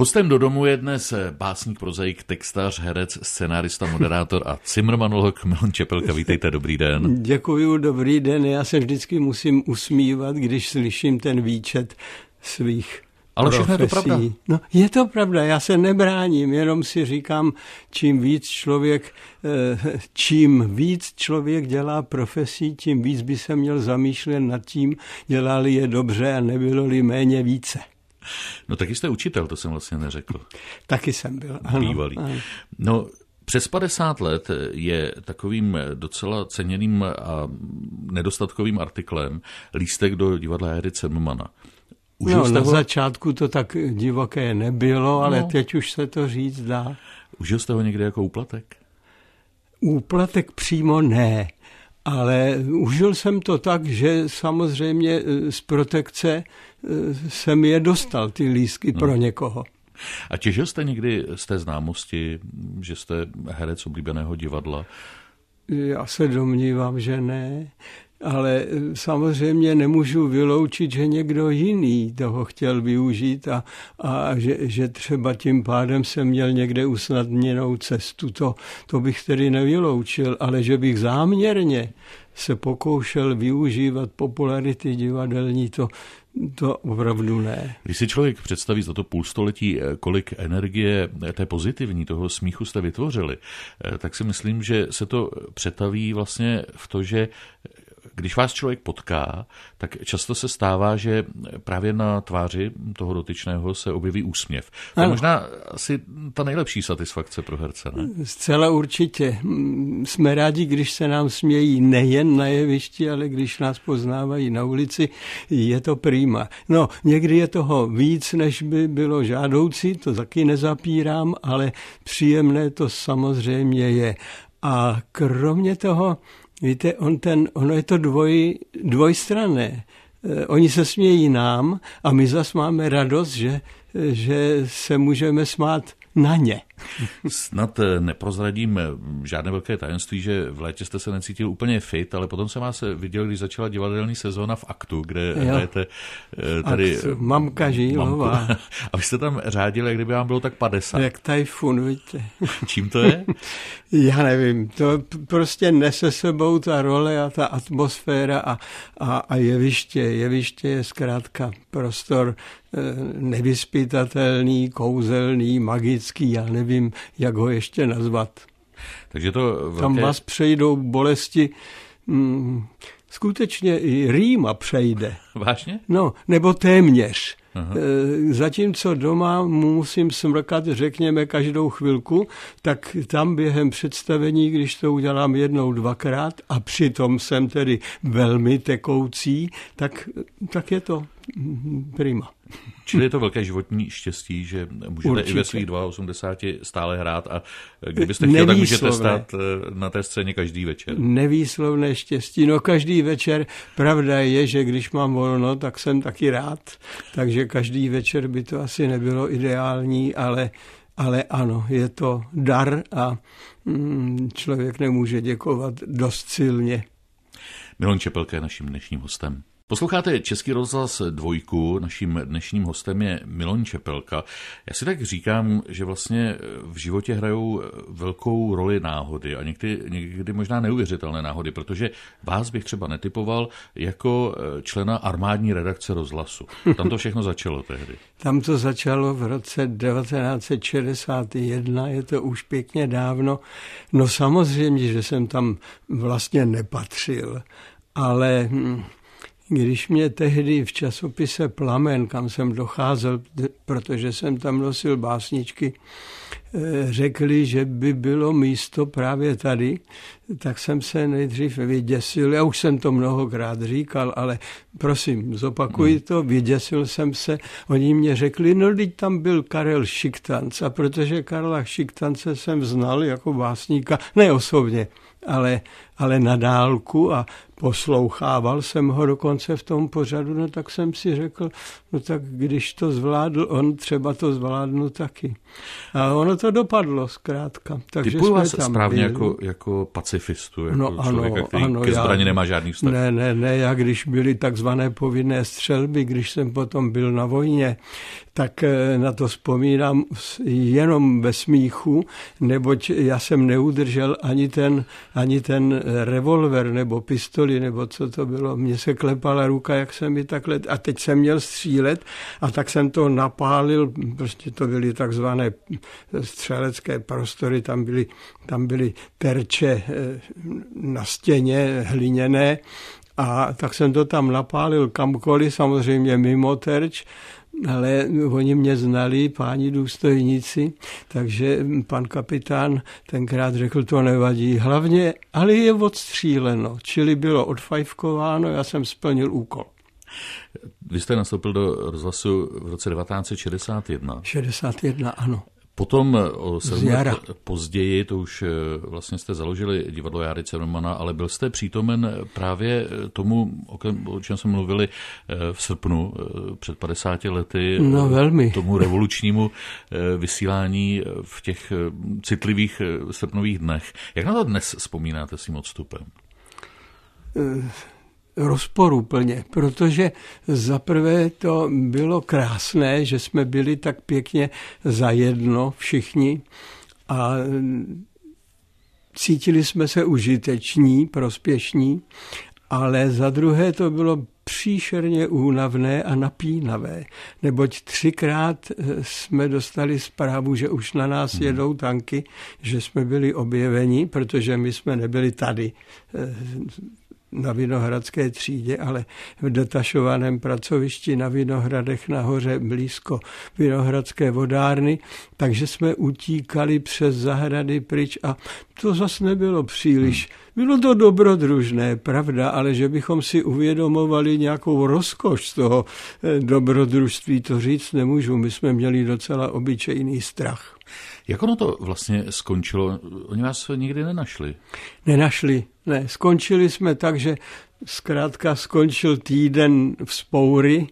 Hostem do domu je dnes básník, prozaik, textař, herec, scenárista, moderátor a cimrmanolog Milan Čepelka. Vítejte, dobrý den. Děkuji, dobrý den. Já se vždycky musím usmívat, když slyším ten výčet svých ale všechno je to pravda. No, je to pravda, já se nebráním, jenom si říkám, čím víc člověk, eh, čím víc člověk dělá profesí, tím víc by se měl zamýšlet nad tím, dělali je dobře a nebylo-li méně více. No taky jste učitel, to jsem vlastně neřekl. Taky jsem byl, ano. Bývalý. Ano. No, přes 50 let je takovým docela ceněným a nedostatkovým artiklem lístek do divadla Jary Cemumana. Užil no, na ho? začátku to tak divoké nebylo, ale no. teď už se to říct dá. Užil jste ho někdy jako úplatek? Úplatek přímo ne, ale užil jsem to tak, že samozřejmě e, z protekce jsem je dostal, ty lísky pro někoho. A těžil jste někdy z té známosti, že jste herec oblíbeného divadla? Já se domnívám, že ne ale eh, samozřejmě nemůžu vyloučit, že někdo jiný toho chtěl využít a, a že, že třeba tím pádem se měl někde usnadněnou cestu. To, to bych tedy nevyloučil, ale že bych záměrně se pokoušel využívat popularity divadelní, to, to opravdu ne. Když si člověk představí za to půlstoletí, eh, kolik energie eh, té pozitivní, toho smíchu jste vytvořili, tak si myslím, že se to přetaví vlastně v to, že když vás člověk potká, tak často se stává, že právě na tváři toho dotyčného se objeví úsměv. To je možná asi ta nejlepší satisfakce pro herce, ne? Zcela určitě. Jsme rádi, když se nám smějí nejen na jevišti, ale když nás poznávají na ulici, je to prýma. No, někdy je toho víc, než by bylo žádoucí, to taky nezapírám, ale příjemné to samozřejmě je. A kromě toho, Víte, on ten, ono je to dvoj, dvojstranné. Eh, oni se smějí nám a my zase máme radost, že, že se můžeme smát na ně. Snad eh, neprozradím eh, žádné velké tajemství, že v létě jste se necítil úplně fit, ale potom jsem vás viděl, když začala divadelní sezóna v Aktu, kde jo. hrajete tady... Aktu. Mamka Žílová. A vy jste tam řádili, jak kdyby vám bylo tak 50. Jak tajfun, víte. Čím to je? Já nevím, to prostě nese sebou ta role a ta atmosféra a, a, a jeviště. Jeviště je zkrátka prostor eh, nevyspytatelný, kouzelný, magický, já nevím, jak ho ještě nazvat. Takže to velké... Tam vás přejdou bolesti, mm, skutečně i rýma přejde. Vážně? No, nebo téměř. Aha. Eh, zatímco doma musím smrkat, řekněme, každou chvilku, tak tam během představení, když to udělám jednou, dvakrát a přitom jsem tedy velmi tekoucí, tak, tak je to prima. Čili je to velké životní štěstí, že můžete Určitě. i ve svých 82 stále hrát a kdybyste chtěl, tak můžete stát eh, na té scéně každý večer. Nevýslovné štěstí. No každý večer, pravda je, že když mám volno, tak jsem taky rád, takže každý večer by to asi nebylo ideální, ale, ale ano, je to dar a mm, člověk nemůže děkovat dost silně. Milon Čepelka je naším dnešním hostem. Posloucháte Český rozhlas dvojku, naším dnešním hostem je Milon Čepelka. Já si tak říkám, že vlastně v životě hrajou velkou roli náhody a někdy, někdy možná neuvěřitelné náhody, protože vás bych třeba netypoval jako člena armádní redakce rozhlasu. Tam to všechno začalo tehdy. Tam to začalo v roce 1961, je to už pěkně dávno. No samozřejmě, že jsem tam vlastně nepatřil, ale hm, když mě tehdy v časopise Plamen, kam jsem docházel, protože jsem tam nosil básničky, eh, řekli, že by bylo místo právě tady, tak jsem se nejdřív vyděsil. Já už jsem to mnohokrát říkal, ale prosím, zopakuji hmm. to. Vyděsil jsem se. Oni mě řekli, no teď tam byl Karel Šiktanc a protože Karla Šiktance jsem znal jako básníka, ne osobně, ale, ale na dálku a poslouchával jsem ho dokonce v tom pořadu, no tak jsem si řekl, no tak když to zvládl on, třeba to zvládnu taky. A ono to dopadlo zkrátka. Takže Typuji vás tam správně jako, jako pacifistu, jako no, člověka, který ano, ke zbraně já, nemá žádný vztah. Ne, ne, ne, já když byly takzvané povinné střelby, když jsem potom byl na vojně, tak eh, na to vzpomínám jenom ve smíchu, neboť já jsem neudržel ani ten, ani ten revolver nebo pistoli, nebo co to bylo. Mně se klepala ruka, jak jsem mi takhle, a teď jsem měl střílet a tak jsem to napálil, prostě to byly takzvané střelecké prostory, tam byly, tam byly terče eh, na stěně hliněné a tak jsem to tam napálil kamkoliv, samozřejmě mimo terč, ale oni mě znali, páni důstojníci, takže pan kapitán tenkrát řekl, to nevadí. Hlavně, ale je odstříleno, čili bylo odfajfkováno, já jsem splnil úkol. Vy jste nastoupil do rozhlasu v roce 1961. 61, ano. Potom eh, o sedm let později, to už eh, vlastně jste založili divadlo Járy Cermana, ale byl jste přítomen právě eh, tomu, o čem jsme mluvili v srpnu před 50 lety. No velmi. Tomu revolučnímu vysílání v těch citlivých srpnových dnech. Jak na to dnes vzpomínáte s tím odstupem? Rozporuplně, protože zaprvé to bylo krásné, že jsme byli tak pěkně zajedno všichni a cítili jsme se užiteční, prospěšní, ale za druhé to bylo příšerně únavné a napínavé, neboť třikrát eh, jsme dostali zprávu, že už na nás hmm. jedou tanky, že jsme byli objeveni, protože my jsme nebyli tady eh, na Vinohradské třídě, ale v detašovaném pracovišti na Vinohradech nahoře blízko Vinohradské vodárny, takže jsme utíkali přes zahrady pryč a to zase nebylo příliš. Bylo to dobrodružné, pravda, ale že bychom si uvědomovali nějakou rozkoš z toho eh, dobrodružství, to říct nemůžu. My jsme měli docela obyčejný strach. Jak ono to vlastně skončilo? Oni vás nikdy nenašli? Nenašli, ne. Skončili jsme tak, že zkrátka skončil týden v spoury, e,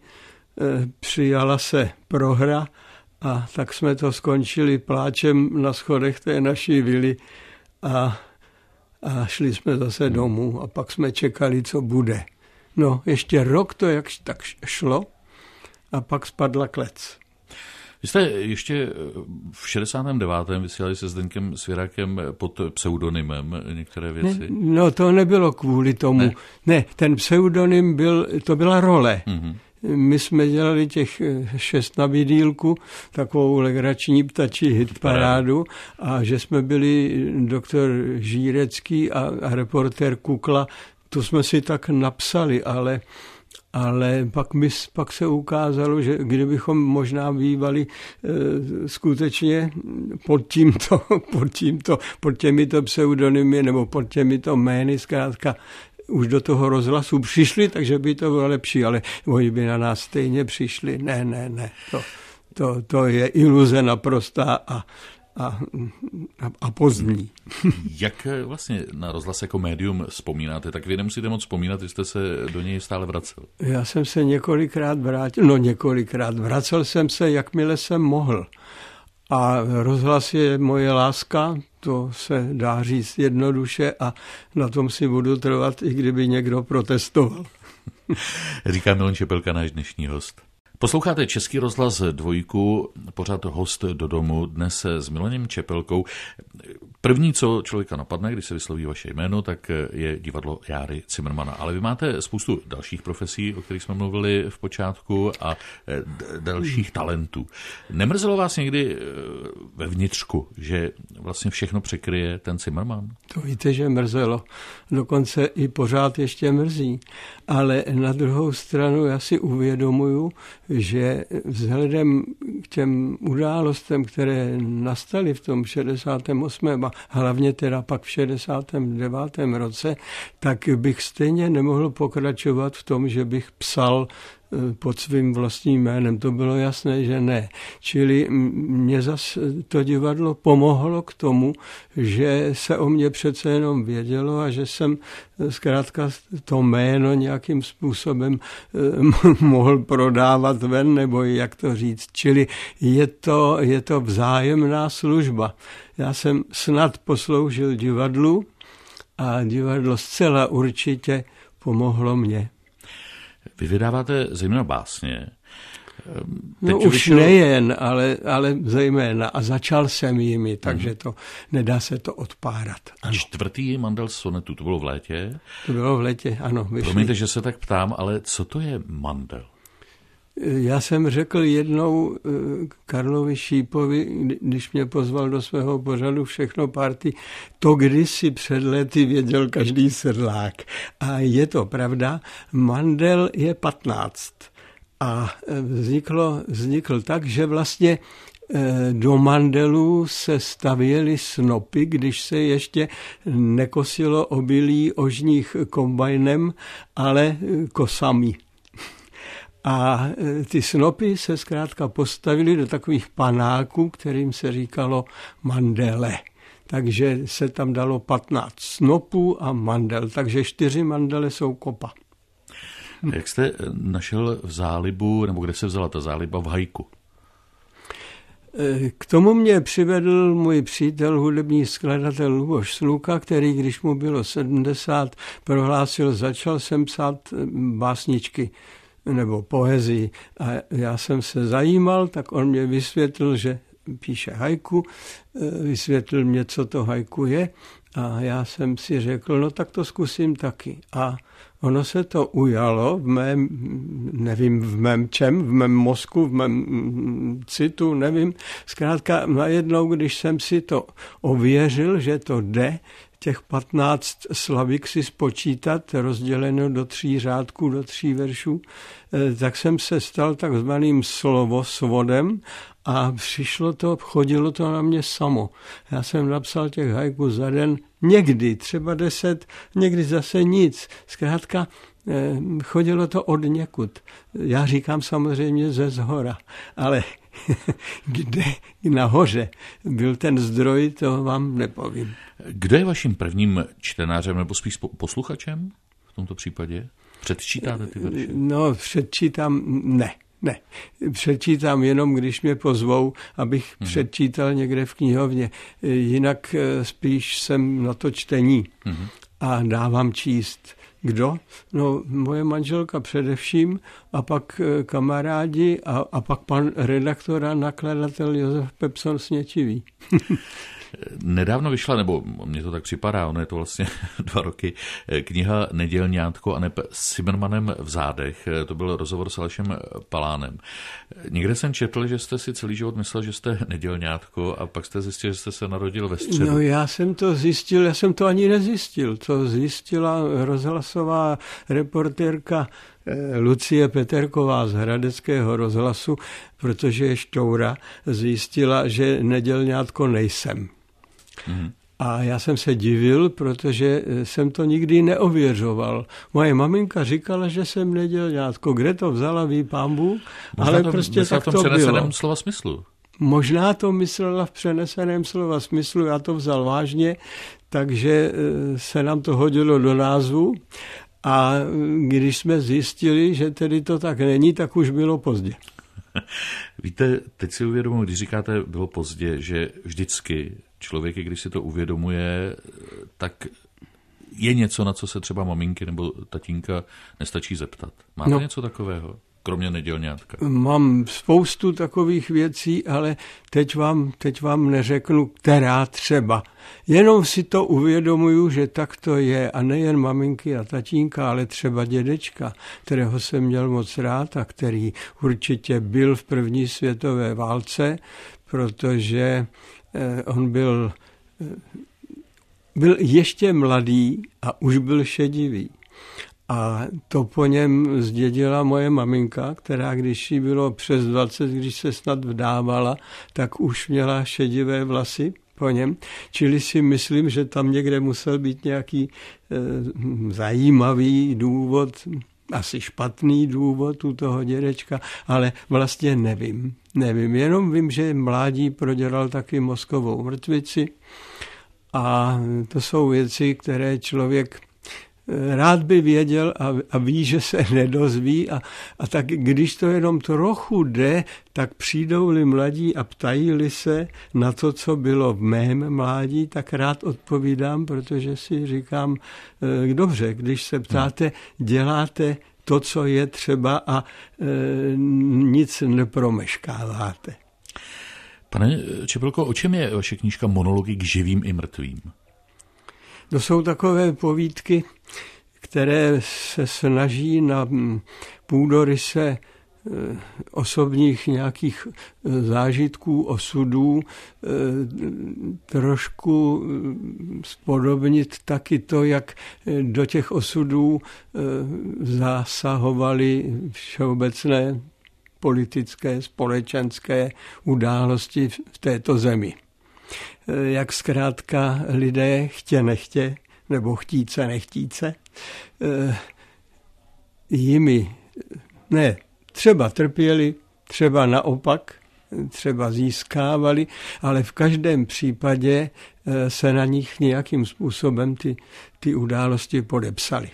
přijala se prohra a tak jsme to skončili pláčem na schodech té naší vily a, a šli jsme zase domů a pak jsme čekali, co bude. No, ještě rok to jak tak šlo a pak spadla klec. Vy jste ještě eh, v 69. vysílali se Zdenkem Svěrakem pod pseudonymem některé věci? Ne, no to nebylo kvůli tomu. Ne, ne ten pseudonym byl, to byla role. Mm-hmm. My jsme dělali těch eh, šest na vidílku, takovou legrační ptačí hitparádu a že jsme byli doktor Žírecký a, a reportér Kukla, to jsme si tak napsali, ale ale pak, my, pak se ukázalo, že kdybychom možná bývali e, skutečně pod tímto, pod tímto, pod těmito pseudonymy nebo pod těmito jmény zkrátka už do toho rozhlasu přišli, takže by to bylo lepší, ale oni by na nás stejně přišli. Ne, ne, ne, to, to, to je iluze naprostá a a, a, a pozdní. Jak vlastně na rozhlas jako médium vzpomínáte? Tak vy nemusíte moc vzpomínat, jste se do něj stále vracel. Já jsem se několikrát vrátil, no několikrát, vracel jsem se, jakmile jsem mohl. A rozhlas je moje láska, to se dá říct jednoduše a na tom si budu trvat, i kdyby někdo protestoval. Říká Milan Čepelka, náš dnešní host. Posloucháte Český rozhlas dvojku, pořád host do domu, dnes s Milanem Čepelkou. První, co člověka napadne, když se vysloví vaše jméno, tak je divadlo Járy Cimrmana. Ale vy máte spoustu dalších profesí, o kterých jsme mluvili v počátku, a dalších talentů. Nemrzelo vás někdy eh, ve vnitřku, že vlastně všechno překryje ten Cimrman? To víte, že mrzelo. Dokonce i pořád ještě mrzí. Ale na druhou stranu já si uvědomuju, že vzhledem k těm událostem, které nastaly v tom 68. a hlavně teda pak v 69. roce, tak bych stejně nemohl pokračovat v tom, že bych psal Eh, pod svým vlastním jménem. To bylo jasné, že ne. Čili mě zase to divadlo pomohlo k tomu, že se o mě přece jenom vědělo a že jsem zkrátka to jméno nějakým způsobem mohl prodávat ven, nebo jak to říct. Čili je to, je to vzájemná služba. Já jsem snad posloužil divadlu a divadlo zcela určitě pomohlo mě. Vy vydáváte zejména básně. Teď no už vyšel... nejen, ale, ale zejména. A začal jsem jimi, takže to nedá se to odpárat. Ano. Čtvrtý mandel sonetu, to bylo v létě? To bylo v létě, ano. Vyšli. Promiňte, že se tak ptám, ale co to je mandel? Já jsem řekl jednou eh, Karlovi Šípovi, když mě pozval do svého pořadu všechno party, to kdysi před lety věděl každý sedlák. A je to pravda, mandel je 15. A eh, vzniklo, vznikl tak, že vlastně eh, do mandelů se stavěly snopy, když se ještě nekosilo obilí ožních kombajnem, ale kosami. A e, ty snopy se zkrátka postavily do takových panáků, kterým se říkalo mandele. Takže se tam dalo 15 snopů a mandel, takže čtyři mandele jsou kopa. Jak jste našel v zálibu, nebo kde se vzala ta záliba v hajku? E, k tomu mě přivedl můj přítel, hudební skladatel Luboš Sluka, který, když mu bylo 70, prohlásil, začal jsem psát e, básničky nebo poezii. A já jsem se zajímal, tak on mě vysvětlil, že píše hajku, e, vysvětlil mě, co to hajku je a já jsem si řekl, no tak to zkusím taky. A ono se to ujalo v mém, nevím v mém čem, v mém mozku, v mém citu, nevím. Zkrátka najednou, když jsem si to ověřil, že to jde, těch 15 slavik si spočítat, rozděleno do tří řádků, do tří veršů, eh, tak jsem se stal takzvaným slovosvodem a přišlo to, chodilo to na mě samo. Já jsem napsal těch hajků za den někdy, třeba deset, někdy zase nic. Zkrátka eh, chodilo to od někud. Já říkám samozřejmě ze zhora, ale kde nahoře byl ten zdroj, to vám nepovím. Kdo je vaším prvním čtenářem nebo spíš posluchačem v tomto případě? Předčítáte ty verše? No, předčítám, ne. Ne, předčítám jenom, když mě pozvou, abych hmm. předčítal někde v knihovně. Jinak eh, spíš jsem na to čtení hmm. a dávám číst. Kdo? No, moje manželka především a pak eh, kamarádi a, a pak pan redaktor a nakladatel Josef Pepson Sněčivý. Nedávno vyšla, nebo mně to tak připadá, ono je to vlastně dva roky, kniha Nedělňátko a neb s Simmermanem v zádech. To byl rozhovor s Alešem Palánem. Někde jsem četl, že jste si celý život myslel, že jste nedělňátko a pak jste zjistil, že jste se narodil ve středu. No já jsem to zjistil, já jsem to ani nezjistil. To zjistila rozhlasová reportérka eh, Lucie Peterková z Hradeckého rozhlasu, protože je štoura, zjistila, že nedělňátko nejsem. Mm. A já jsem se divil, protože jsem to nikdy neověřoval. Moje maminka říkala, že jsem neděl nějako. Kde to vzala, ví pán Bůh, ale to, prostě tak to bylo. slova smyslu. Možná to myslela v přeneseném slova smyslu, já to vzal vážně, takže eh, se nám to hodilo do názvu. A když jsme zjistili, že tedy to tak není, tak už bylo pozdě. Víte, teď si uvědomuji, když říkáte bylo pozdě, že vždycky člověk, když si to uvědomuje, tak je něco, na co se třeba maminky nebo tatínka nestačí zeptat. Máte no. něco takového? Kromě nedělňátka? Mám spoustu takových věcí, ale teď vám, teď vám neřeknu, která třeba. Jenom si to uvědomuju, že tak to je a nejen maminky a tatínka, ale třeba dědečka, kterého jsem měl moc rád a který určitě byl v první světové válce, protože Eh, on byl, eh, byl ještě mladý a už byl šedivý. A to po něm zdědila moje maminka, která když jí bylo přes 20, když se snad vdávala, tak už měla šedivé vlasy po něm. Čili si myslím, že tam někde musel být nějaký e, zajímavý důvod, asi špatný důvod u toho dědečka, ale vlastně nevím. Nevím, jenom vím, že mládí prodělal taky mozkovou mrtvici A to jsou věci, které člověk rád by věděl a, a ví, že se nedozví a, a tak když to jenom trochu jde, tak přijdou-li mladí a ptají-li se na to, co bylo v mém mládí, tak rád odpovídám, protože si říkám, e, dobře, když se ptáte, děláte to, co je třeba a e, nic nepromeškáváte. Pane Čepelko, o čem je vaše knížka Monology k živým i mrtvým? To jsou takové povídky, které se snaží na půdoryse eh, osobních nějakých eh, zážitků, osudů, eh, trošku spodobnit taky to, jak do těch osudů zasahovaly všeobecné politické, společenské události v této zemi. Jak zkrátka lidé chtě nechtě nebo chtíce, nechtíce, eh, jimi ne, třeba trpěli, třeba naopak, třeba získávali, ale v každém případě eh, se na nich nějakým způsobem ty, ty události podepsaly.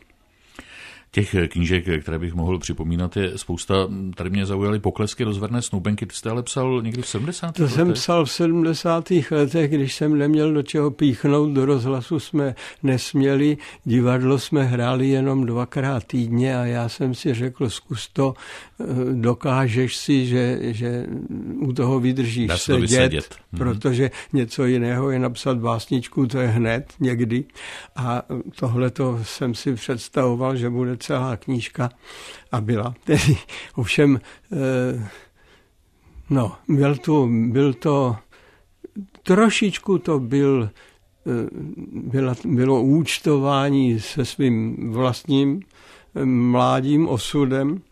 Těch knížek, které bych mohl připomínat, je spousta. Tady mě zaujaly poklesky rozverné snoubenky. Ty jste ale psal někdy v 70. To letech? jsem psal v 70. letech, když jsem neměl do čeho píchnout. Do rozhlasu jsme nesměli, divadlo jsme hráli jenom dvakrát týdně a já jsem si řekl, zkus to, eh, dokážeš si, že, že u toho vydržíš Dá sedět, vysedět. Mhm. protože něco jiného je napsat básničku, to je hned někdy. A tohle to jsem si představoval, že bude celá knížka a byla. Tedy ovšem, eh, no, byl, tu, byl to, trošičku to byl, eh, byla, bylo účtování se svým vlastním eh, mládím osudem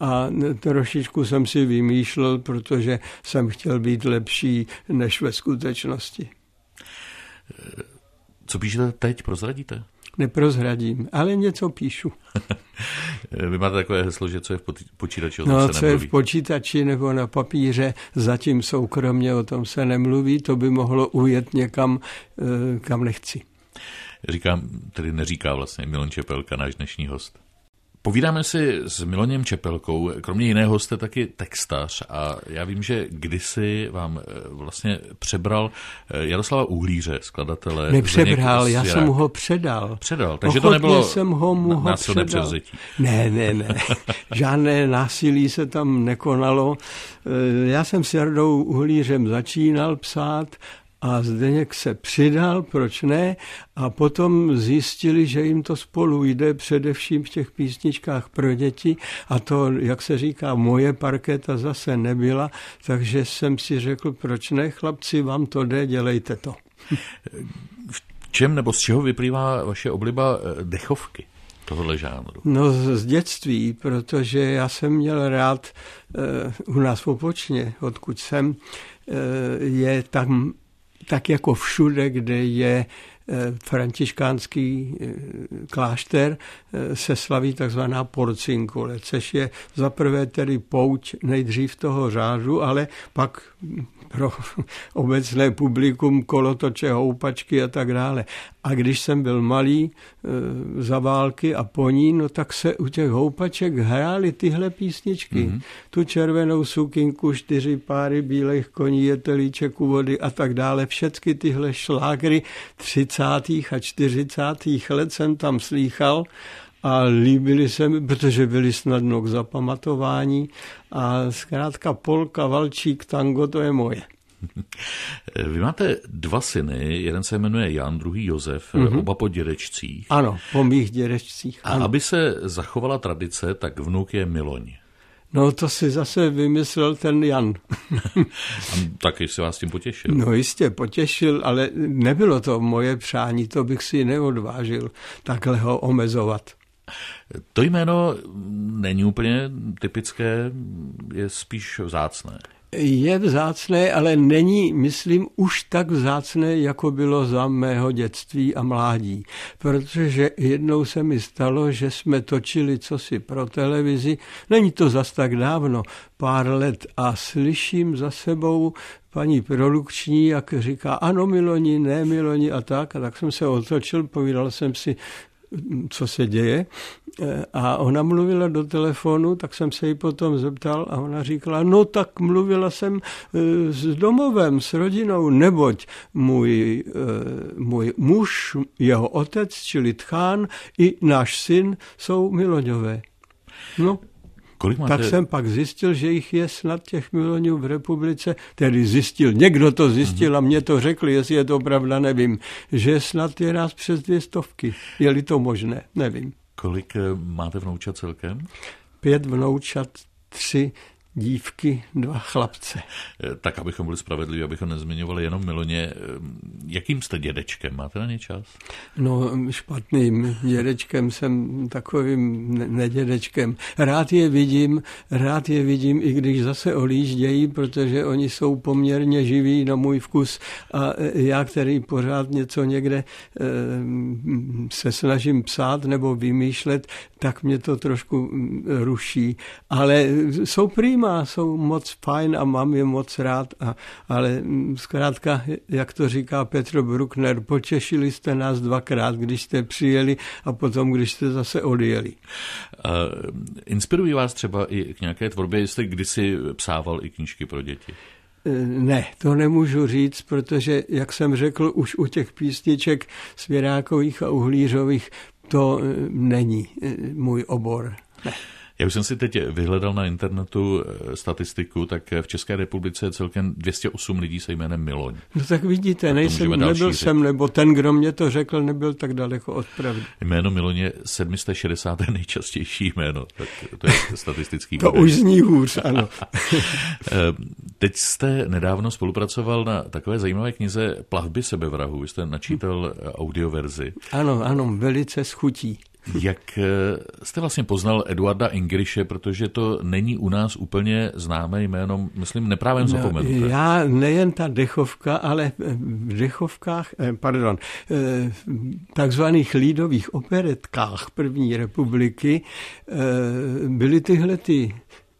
a trošičku jsem si vymýšlel, protože jsem chtěl být lepší než ve skutečnosti. Co píšete teď, prozradíte? Neprozradím, ale něco píšu. Vy máte takové heslo, že co je v počítači, o tom no, se co nemluví. je v počítači nebo na papíře, zatím soukromně o tom se nemluví, to by mohlo ujet někam, eh, kam nechci. Říkám, tedy neříká vlastně Milon Čepelka, náš dnešní host. Povídáme si s Miloněm Čepelkou, kromě jiného jste taky textař a já vím, že kdysi vám eh, vlastně přebral eh, Jaroslava Uhlíře, skladatele. Nepřebral, já jsem mu ho předal. Předal, takže Ochotně to nebylo jsem ho mu ho násilné převzetí. Ne, ne, ne. Žádné násilí se tam nekonalo. Eh, já jsem s Jardou Uhlířem začínal psát a Zdeněk se přidal, proč ne, a potom zjistili, že jim to spolu jde především v těch písničkách pro děti a to, jak se říká, moje parketa zase nebyla, takže jsem si řekl, proč ne, chlapci, vám to jde, dělejte to. V čem nebo z čeho vyplývá vaše obliba eh, dechovky? tohohle žánru? No z dětství, protože já jsem měl rád uh, u nás v Opočně, odkud jsem, uh, je tam tak jako všude, kde je eh, františkánský eh, klášter, eh, se slaví takzvaná porcinkule, což je zaprvé tedy pouť nejdřív toho řádu, ale pak pro obecné publikum kolotoče, houpačky a tak dále. A když jsem byl malý e, za války a po ní, no tak se u těch houpaček hrály tyhle písničky. Mm-hmm. Tu červenou sukinku, čtyři páry bílých koní, jetelíček u vody a tak dále. Všechny tyhle šlágry 30. a 40. let jsem tam slýchal a líbili se mi, protože byli snadno k zapamatování a zkrátka polka, valčík, tango, to je moje. Vy máte dva syny, jeden se jmenuje Jan, druhý Josef, mm-hmm. oba po dědečcích. Ano, po mých dědečcích. A aby se zachovala tradice, tak vnuk je Miloň. No to si zase vymyslel ten Jan. taky se vás tím potěšil. No jistě, potěšil, ale nebylo to moje přání, to bych si neodvážil takhle ho omezovat. To jméno není úplně typické, je spíš vzácné. je vzácné, ale není, myslím, už tak vzácné, jako bylo za mého dětství a mládí. Protože jednou se mi stalo, že jsme točili cosi pro televizi, není to zas tak dávno, pár let a slyším za sebou paní produkční, jak říká, ano Miloni, ne Miloni a tak. A tak jsem se otočil, povídal jsem si, co se děje. A ona mluvila do telefonu, tak jsem se jí potom zeptal a ona říkala, no tak mluvila jsem e, s domovem, s rodinou, neboť můj, e, můj muž, jeho otec, čili Tchán, i náš syn jsou Miloňové. No, Kolik máte... Tak jsem pak zjistil, že jich je snad těch milionů v republice, tedy zjistil, někdo to zjistil mm-hmm. a mě to řekl, jestli je to pravda, nevím, že snad je nás přes dvě stovky. Je-li to možné, nevím. Kolik eh, máte vnoučat celkem? Pět vnoučat, tři dívky, dva chlapce. Eh, tak, abychom byli spravedliví, abychom nezmiňovali jenom Miloně. Eh, jakým jste dědečkem? Máte na ně čas? No, špatným dědečkem jsem takovým nedědečkem. Rád je vidím, rád je vidím, i když zase olíždějí, protože oni jsou poměrně živí na můj vkus a já, který pořád něco někde eh, se snažím psát nebo vymýšlet, tak mě to trošku mm, ruší. Ale jsou prýma, jsou moc fajn a mám je moc rád, a, ale mm, zkrátka, jak to říká Petr Bruckner, počešili jste nás dvakrát, když jste přijeli a potom, když jste zase odjeli. Uh, inspirují vás třeba i k nějaké tvorbě, jste kdysi psával i knížky pro děti? E, ne, to nemůžu říct, protože, jak jsem řekl, už u těch písniček svěrákových a uhlířových to e, není e, můj obor. Ne. Já už jsem si teď vyhledal na internetu eh, statistiku, tak v České republice je celkem 208 lidí se jménem Miloň. No tak vidíte, nejsem, nebyl jsem, nebo ten, kdo mě to řekl, nebyl tak daleko od pravdy. Jméno Miloň je 760. nejčastější jméno, tak to je statistický To už zní hůř, ano. Eh, teď jste nedávno spolupracoval na takové zajímavé knize Plavby sebevrahu. Vy jste načítal audioverzi. Ano, ano, velice schutí. Jak eh, jste vlastně poznal Eduarda Ingriše, protože to není u nás úplně známé jméno, myslím, neprávě no, zapomenuté. Já nejen ta dechovka, ale v dechovkách, eh, pardon, eh, takzvaných lídových operetkách první republiky byly tyhle ty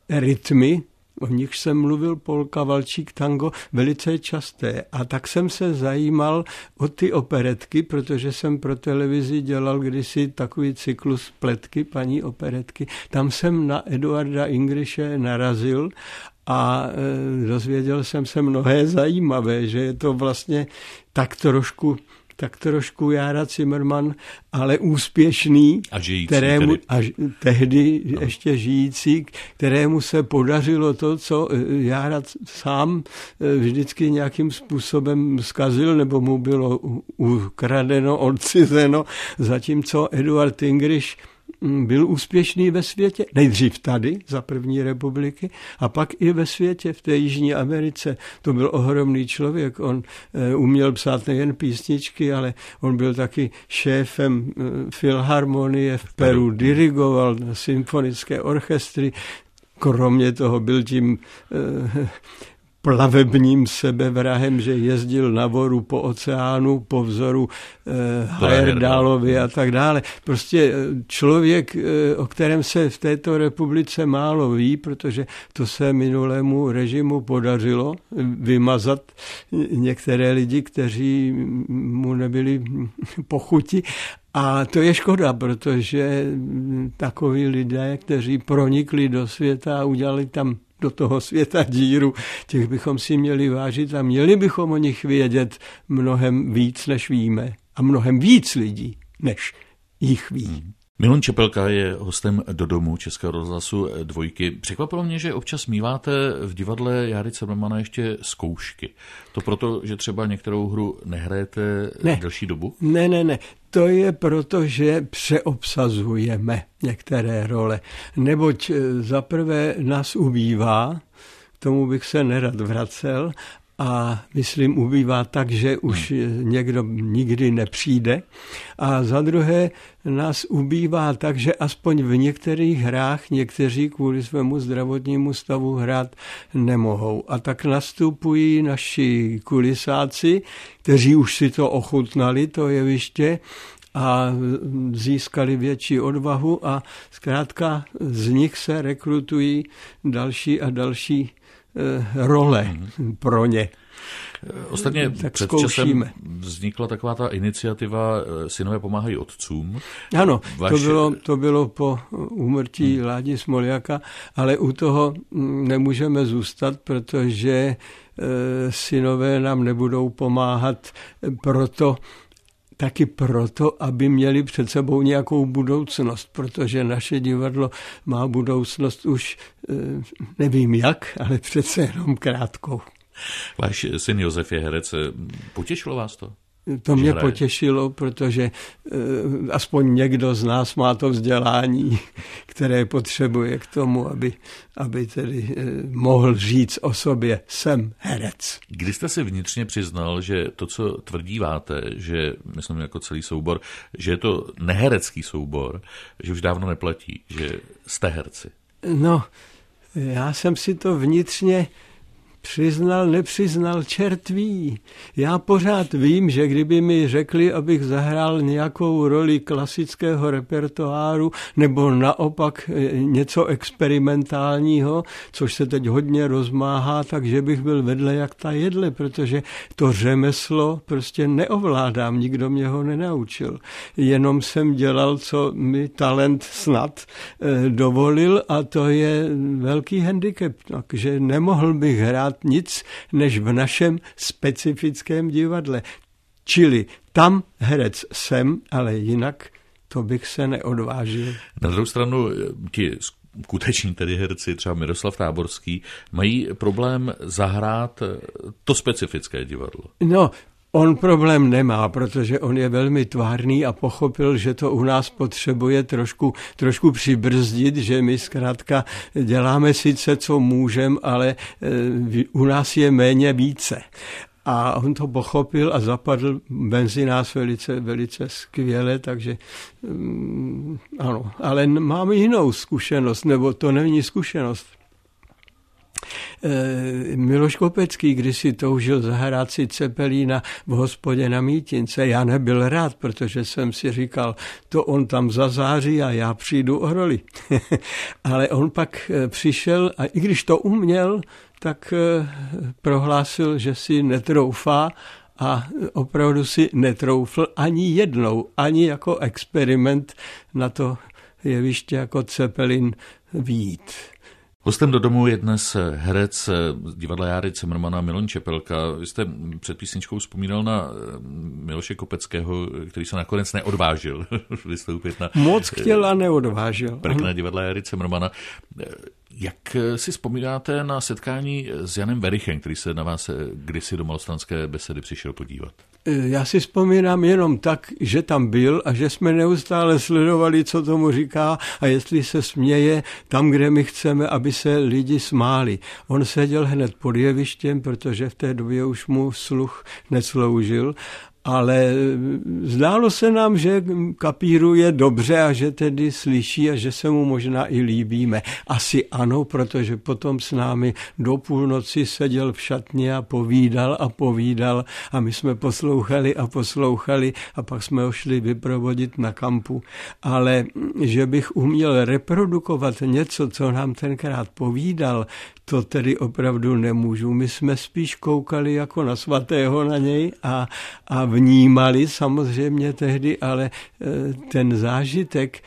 rytmy, o nich jsem mluvil polka, valčík, tango velice časté. A tak jsem se zajímal o ty operetky, protože jsem pro televizi dělal kdysi takový cyklus pletky, paní operetky. Tam jsem na Eduarda Ingriše narazil a e, dozvěděl jsem se mnohé zajímavé, že je to vlastně tak trošku tak trošku Jára Zimmerman, ale úspěšný, a žijící, kterému, tedy. a tehdy no. ještě žijící, kterému se podařilo to, co eh, Jára sám eh, vždycky nějakým způsobem zkazil, nebo mu bylo ukradeno, odcizeno, zatímco Eduard Ingriš Mm, byl úspěšný ve světě, nejdřív tady za první republiky a pak i ve světě, v té Jižní Americe. To byl ohromný člověk, on eh, uměl psát nejen písničky, ale on byl taky šéfem eh, filharmonie v Peru, dirigoval symfonické orchestry, kromě toho byl tím eh, plavebním sebevrahem, že jezdil na voru po oceánu, po vzoru eh, Heyerdalovi a tak dále. Prostě eh, člověk, eh, o kterém se v této republice málo ví, protože to se minulému režimu podařilo vymazat některé lidi, kteří mu nebyli pochuti, a to je škoda, protože takoví lidé, kteří pronikli do světa a udělali tam do toho světa díru, těch bychom si měli vážit a měli bychom o nich vědět mnohem víc, než víme. A mnohem víc lidí, než jich ví. Hmm. Milon Čepelka je hostem do domu Českého rozhlasu dvojky. Překvapilo mě, že občas míváte v divadle Jary Cemrmana ještě zkoušky. To proto, že třeba některou hru nehrajete ne. delší dobu? Ne, ne, ne. To je proto, že přeobsazujeme některé role. Neboť eh, zaprvé nás ubývá, k tomu bych se nerad vracel, a myslím ubývá tak, že už někdo nikdy nepřijde. A za druhé nás ubývá tak, že aspoň v některých hrách někteří kvůli svému zdravotnímu stavu hrát nemohou. A tak nastupují naši kulisáci, kteří už si to ochutnali, to jeviště, a získali větší odvahu a zkrátka z nich se rekrutují další a další role mm-hmm. pro ně. Ostatně tak před zkoušíme. časem vznikla taková ta iniciativa eh, Synové pomáhají otcům. Ano, Vaš... to, bylo, to bylo po úmrtí hmm. Ládi Smoljaka, ale u toho mm, nemůžeme zůstat, protože synové nám nebudou pomáhat proto, taky proto, aby měli před sebou nějakou budoucnost, protože naše divadlo má budoucnost už eh, nevím jak, ale přece jenom krátkou. Váš syn Josef je herec. Potěšilo vás to? To mě hraje. potěšilo, protože e, aspoň někdo z nás má to vzdělání, které potřebuje k tomu, aby, aby tedy e, mohl říct o sobě, jsem herec. Kdy jste si vnitřně přiznal, že to, co tvrdíváte, že, myslím jako celý soubor, že je to neherecký soubor, že už dávno neplatí, že jste herci? No, já jsem si to vnitřně Přiznal, nepřiznal, čert ví. Já pořád vím, že kdyby mi řekli, abych zahrál nějakou roli klasického repertoáru nebo naopak e, něco experimentálního, což se teď hodně rozmáhá, takže bych byl vedle jak ta jedle, protože to řemeslo prostě neovládám, nikdo mě ho nenaučil. Jenom jsem dělal, co mi talent snad e, dovolil a to je velký handicap, takže nemohl bych hrát hrát nic než v našem specifickém divadle. Čili tam herec jsem, ale jinak to bych se neodvážil. Na druhou stranu ti skuteční tedy herci, třeba Miroslav Táborský, mají problém zahrát to specifické divadlo. No, On problém nemá, protože on je velmi tvárný a pochopil, že to u nás potřebuje trošku, trošku přibrzdit, že my zkrátka děláme sice, co můžeme, ale eh, u nás je méně více. A on to pochopil a zapadl mezi nás velice, velice skvěle, takže um, ano. Ale máme jinou zkušenost, nebo to není zkušenost. Eh, Miloš Kopecký když si toužil zahrát si Cepelína v hospodě na Mítince. Já nebyl rád, protože jsem si říkal, to on tam zazáří a já přijdu o roli. Ale on pak eh, přišel a i když to uměl, tak eh, prohlásil, že si netroufá a opravdu si netroufl ani jednou, ani jako experiment na to jeviště jako Cepelin výjít. Hostem do domu je dnes herec divadla Járy Cimrmana Milon Čepelka. Vy jste před písničkou vzpomínal na eh, Miloše Kopeckého, který se nakonec neodvážil vystoupit na... Moc chtěl a neodvážil. Prkné divadla Járy Cimrmana. Jak si vzpomínáte na setkání s Janem Verichem, který se na vás kdysi do malostranské besedy přišel podívat? Já si vzpomínám jenom tak, že tam byl a že jsme neustále sledovali, co tomu říká a jestli se směje tam, kde my chceme, aby se lidi smáli. On seděl hned pod jevištěm, protože v té době už mu sluch nesloužil ale zdálo se nám, že kapíruje dobře a že tedy slyší a že se mu možná i líbíme. Asi ano, protože potom s námi do půlnoci seděl v šatně a povídal a povídal a my jsme poslouchali a poslouchali a pak jsme ho šli vyprovodit na kampu. Ale že bych uměl reprodukovat něco, co nám tenkrát povídal, to tedy opravdu nemůžu. My jsme spíš koukali jako na svatého na něj a, a vnímali samozřejmě tehdy, ale eh, ten zážitek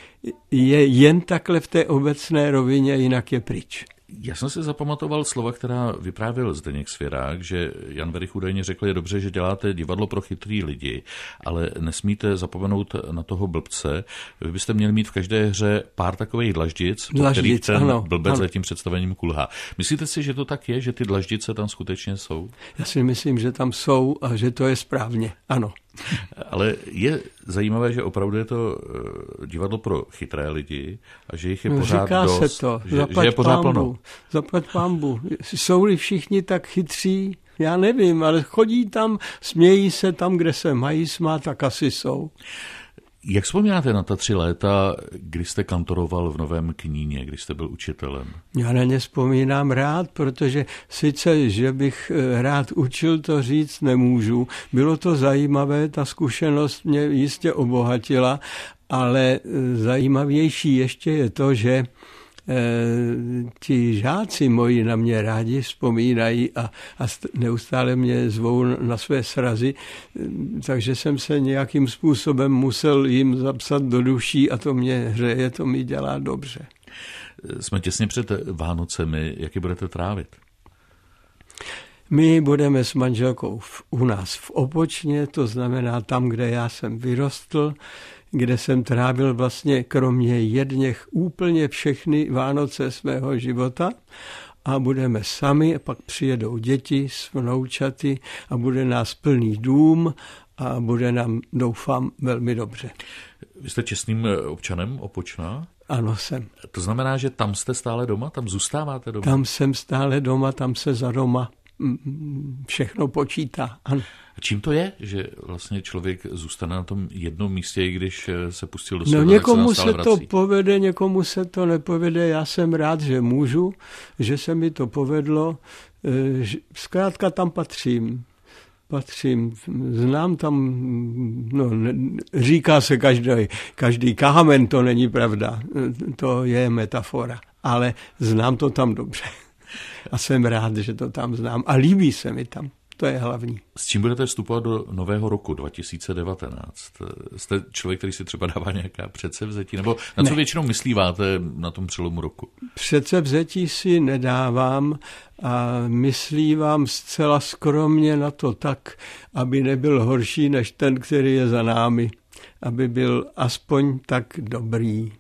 je jen takhle v té obecné rovině, jinak je pryč. Já jsem si zapamatoval slova, která vyprávěl Zdeněk Svěrák, že Jan Verich údajně řekl, je dobře, že děláte divadlo pro chytrý lidi, ale nesmíte zapomenout na toho blbce. Vy byste měli mít v každé hře pár takových dlaždic, po kterých ten ano, blbec ano. za tím představením kulhá. Myslíte si, že to tak je, že ty dlaždice tam skutečně jsou? Já si myslím, že tam jsou a že to je správně, ano. Ale je zajímavé, že opravdu je to eh, divadlo pro chytré lidi a že jich je no, pořád Říká dost. se to, že, že je pořád plno. Zaplať pambu. Jsou-li všichni tak chytří, Já nevím, ale chodí tam, smějí se tam, kde se mají smát, tak asi jsou. Jak vzpomínáte na ta tři léta, kdy jste kantoroval v Novém Kníně, kdy jste byl učitelem? Já na ně vzpomínám rád, protože sice, že bych eh, rád učil, to říct nemůžu. Bylo to zajímavé, ta zkušenost mě jistě obohatila, ale eh, zajímavější ještě je to, že ti žáci moji na mě rádi vzpomínají a, a neustále mě zvou na své srazy, eh, takže jsem se nějakým způsobem musel jim zapsat do duší a to mě hřeje, to mi dělá dobře. Jsme těsně před Vánocemi, jak je budete trávit? My budeme s manželkou v, u nás v Opočně, to znamená tam, kde já jsem vyrostl kde jsem trávil vlastně kromě jedněch úplně všechny Vánoce svého života a budeme sami, a pak přijedou děti s vnoučaty a bude nás plný dům a bude nám, doufám, velmi dobře. Vy jste čestným eh, občanem Opočna? Ano, jsem. To znamená, že tam jste stále doma? Tam zůstáváte doma? Tam jsem stále doma, tam se za doma mm, mm, všechno počítá. Ano. A čím to je, že vlastně člověk zůstane na tom jednom místě, i když eh, se pustil do světa, No někomu se, se to povede, někomu se to nepovede. Já jsem rád, že můžu, že se mi to povedlo. Eh, zkrátka tam patřím patřím, znám tam, no, říká se každý, každý kámen, to není pravda, to je metafora, ale znám to tam dobře. A jsem rád, že to tam znám a líbí se mi tam. To je hlavní. S čím budete vstupovat do nového roku 2019? Jste člověk, který si třeba dává nějaká předsevzetí? Nebo na co ne. většinou myslíváte na tom přelomu roku? Předsevzetí si nedávám a myslívám zcela skromně na to tak, aby nebyl horší než ten, který je za námi. Aby byl aspoň tak dobrý.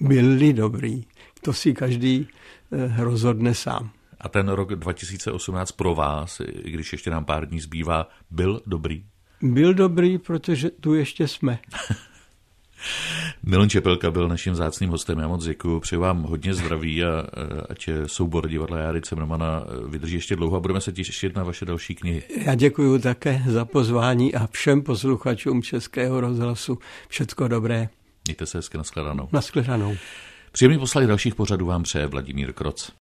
Byli dobrý. To si každý eh, rozhodne sám. A ten rok 2018 pro vás, i když ještě nám pár dní zbývá, byl dobrý? Byl dobrý, protože tu ještě jsme. Milan Čepelka byl naším zácným hostem. Já moc děkuji, přeji vám hodně zdraví a ať soubor divadla Járy Cemrmana vydrží ještě dlouho a budeme se těšit na vaše další knihy. Já děkuji také za pozvání a všem posluchačům Českého rozhlasu. Všecko dobré. Mějte se hezky, nashledanou. Nashledanou. Příjemný poslali dalších pořadů vám přeje Vladimír Kroc.